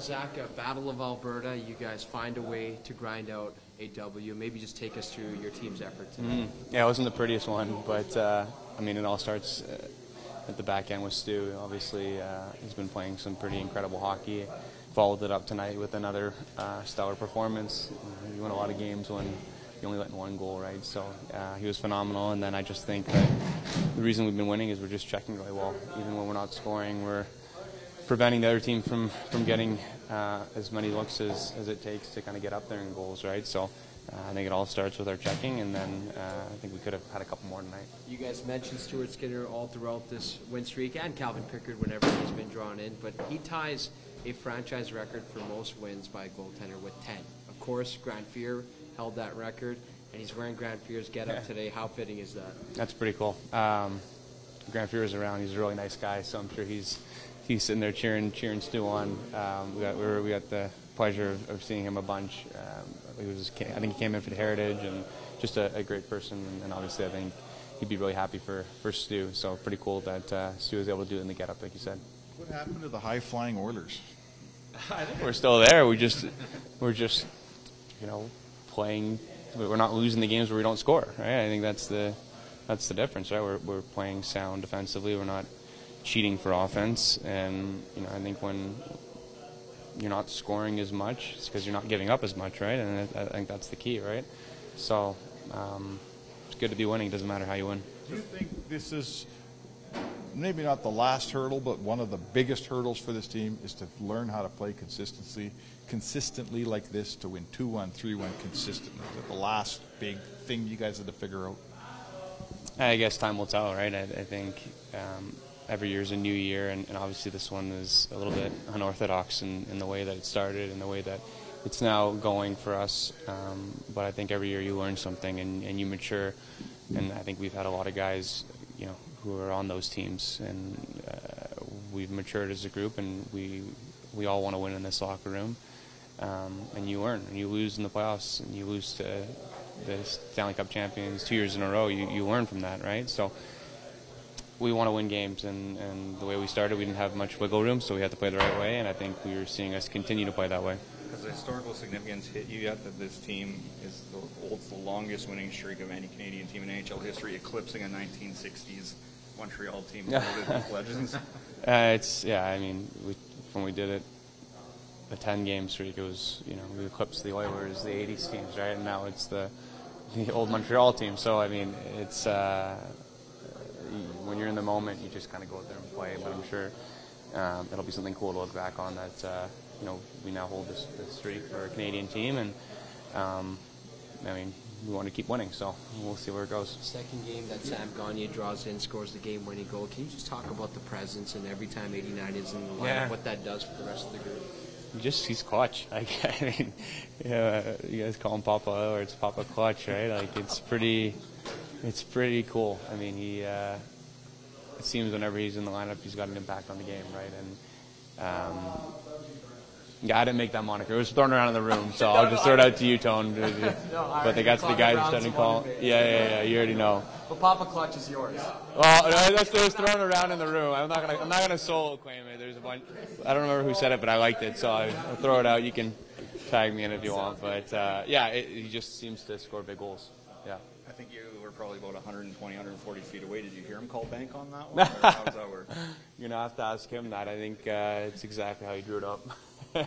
Zach, uh, Battle of Alberta, you guys find a way to grind out a W. Maybe just take us through your team's effort tonight. Yeah, it wasn't the prettiest one, but uh, I mean, it all starts uh, at the back end with Stu. Obviously, uh, he's been playing some pretty incredible hockey. Followed it up tonight with another stellar performance. You win a lot of games when you only let in one goal, right? So he was phenomenal. And then I just think that the reason we've been winning is we're just checking really well. Even when we're not scoring, we're preventing the other team from from getting uh, as many looks as, as it takes to kind of get up there in goals, right? So uh, I think it all starts with our checking, and then uh, I think we could have had a couple more tonight. You guys mentioned Stuart Skinner all throughout this win streak and Calvin Pickard whenever he's been drawn in, but he ties a franchise record for most wins by a goaltender with 10. Of course, Grant Fuhr held that record, and he's wearing Grant Fuhr's get up Yeah. today. How fitting is that? That's pretty cool. Um, Grant is around. He's a really nice guy, so I'm sure he's he's sitting there cheering cheering Stu on. Um, we got we, were, we got the pleasure of, of seeing him a bunch. Um, he was I think he came in for the Heritage and just a, a great person. And obviously, I think he'd be really happy for for Stu. So pretty cool that uh, Stu was able to do it in the get up, like you said. What happened to the high flying Oilers? I think we're still there. We just we're just you know playing. We're not losing the games where we don't score, right? I think that's the that's the difference, right? We're we're playing sound defensively. We're not cheating for offense, and you know I think when you're not scoring as much, it's because you're not giving up as much, right? And I, I think that's the key, right? So um, it's good to be winning. It Doesn't matter how you win. Do you think this is maybe not the last hurdle, but one of the biggest hurdles for this team is to learn how to play consistency, consistently like this to win 2 1, 3 1 consistently? Is the last big thing you guys had to figure out? I guess time will tell, right? I, I think um, every year is a new year, and, and obviously this one is a little bit unorthodox in, in the way that it started and the way that it's now going for us. Um, but I think every year you learn something and, and you mature, and I think we've had a lot of guys, you know, who are on those teams, and uh, we've matured as a group, and we we all want to win in this locker room. Um, and you learn, and you lose in the playoffs, and you lose to the Stanley Cup champions two years in a row. You, you learn from that, right? So we want to win games, and, and the way we started, we didn't have much wiggle room, so we had to play the right way, and I think we were seeing us continue to play that way. Has the historical significance hit you yet that this team is the, holds the longest winning streak of any Canadian team in NHL history, eclipsing a 1960s Montreal team loaded with legends? Uh, it's yeah. I mean, we, when we did it, the ten game streak, it was you know we eclipsed the Oilers, the '80s teams, right? And now it's the the old Montreal team. So I mean, it's uh, when you're in the moment, you just kind of go out there and play. But I'm sure um, it'll be something cool to look back on that uh, you know we now hold this, this streak for a Canadian team, and um, I mean we want to keep winning. So we'll see where it goes. Second game that Sam Gagner draws in, scores the game-winning goal. Can you just talk about the presence and every time 89 is in the lineup, Yeah. what that does for the rest of the group? Just he's clutch. Like I mean, yeah, you guys call him Papa or it's Papa Clutch, right? Like it's pretty, it's pretty cool. I mean, he uh, it seems whenever he's in the lineup, he's got an impact on the game, right? And um, yeah, I didn't make that moniker. It was thrown around in the room, so I'll just throw it out to you, Tone. but they got to the guy who's starting to call. Yeah, yeah, yeah. You already know. But Papa Clutch is yours. Well, no, that's it was thrown around in the room. I'm not gonna, I'm not gonna solo claim it. There's a bunch. I don't remember who said it, but I liked it, so I, I'll throw it out. You can tag me in if you want. But uh, yeah, it, he just seems to score big goals. Yeah. I think you were probably about 120, 140 feet away. Did you hear him call bank on that one? Or how does that work? You're gonna have to ask him that. I think uh, it's exactly how he drew it up.